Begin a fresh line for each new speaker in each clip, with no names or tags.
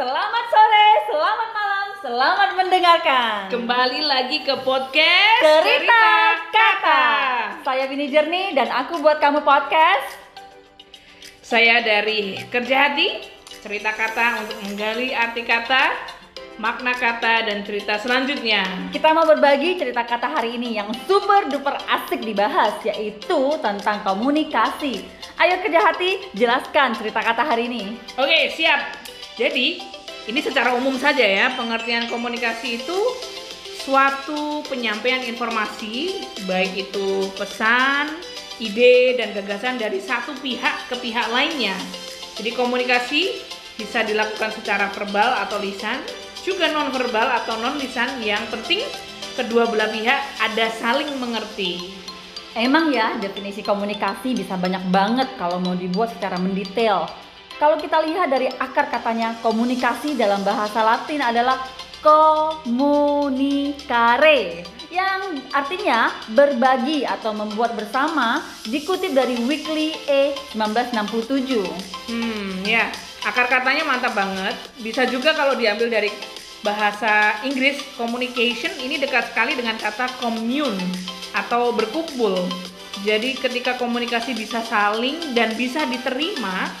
selamat sore, selamat malam, selamat mendengarkan.
Kembali lagi ke podcast
Cerita Kata. Saya Bini Jernih dan aku buat kamu podcast.
Saya dari Kerja Hati, cerita kata untuk menggali arti kata, makna kata dan cerita selanjutnya.
Kita mau berbagi cerita kata hari ini yang super duper asik dibahas yaitu tentang komunikasi. Ayo Kerja Hati, jelaskan cerita kata hari ini.
Oke, siap. Jadi, ini secara umum saja ya, pengertian komunikasi itu suatu penyampaian informasi, baik itu pesan, ide, dan gagasan dari satu pihak ke pihak lainnya. Jadi komunikasi bisa dilakukan secara verbal atau lisan, juga non verbal atau non lisan yang penting kedua belah pihak ada saling mengerti.
Emang ya definisi komunikasi bisa banyak banget kalau mau dibuat secara mendetail. Kalau kita lihat dari akar katanya komunikasi dalam bahasa Latin adalah komunikare yang artinya berbagi atau membuat bersama dikutip dari Weekly E 1967.
Hmm, ya. Akar katanya mantap banget. Bisa juga kalau diambil dari bahasa Inggris communication ini dekat sekali dengan kata commune atau berkumpul. Jadi ketika komunikasi bisa saling dan bisa diterima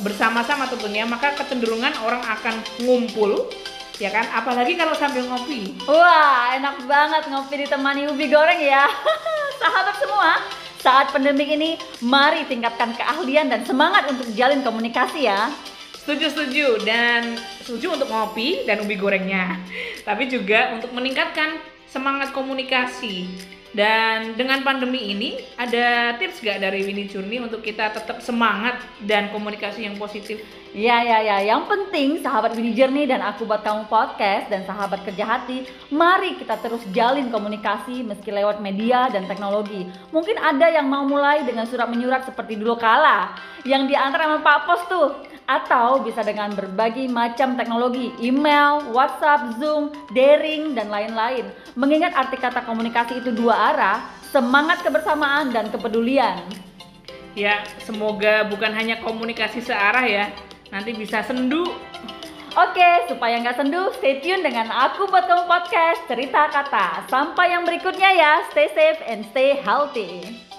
bersama-sama tentunya, maka kecenderungan orang akan ngumpul, ya kan? Apalagi kalau sambil ngopi.
Wah, enak banget ngopi ditemani ubi goreng ya. Sahabat semua, saat pandemi ini mari tingkatkan keahlian dan semangat untuk jalin komunikasi ya.
Setuju, setuju. Dan setuju untuk ngopi dan ubi gorengnya. Tapi juga untuk meningkatkan semangat komunikasi. Dan dengan pandemi ini, ada tips gak dari Winnie Curni untuk kita tetap semangat dan komunikasi yang positif?
Ya ya ya, yang penting sahabat Winnie Journey dan aku buat kamu podcast dan sahabat kerja hati, mari kita terus jalin komunikasi meski lewat media dan teknologi. Mungkin ada yang mau mulai dengan surat menyurat seperti dulu kala, yang diantar sama Pak Pos tuh. Atau bisa dengan berbagai macam teknologi, email, WhatsApp, Zoom, daring, dan lain-lain. Mengingat arti kata komunikasi itu dua arah, semangat kebersamaan dan kepedulian.
Ya, semoga bukan hanya komunikasi searah ya, nanti bisa sendu.
Oke, supaya nggak sendu, stay tune dengan aku buat kamu podcast cerita kata. Sampai yang berikutnya ya, stay safe and stay healthy.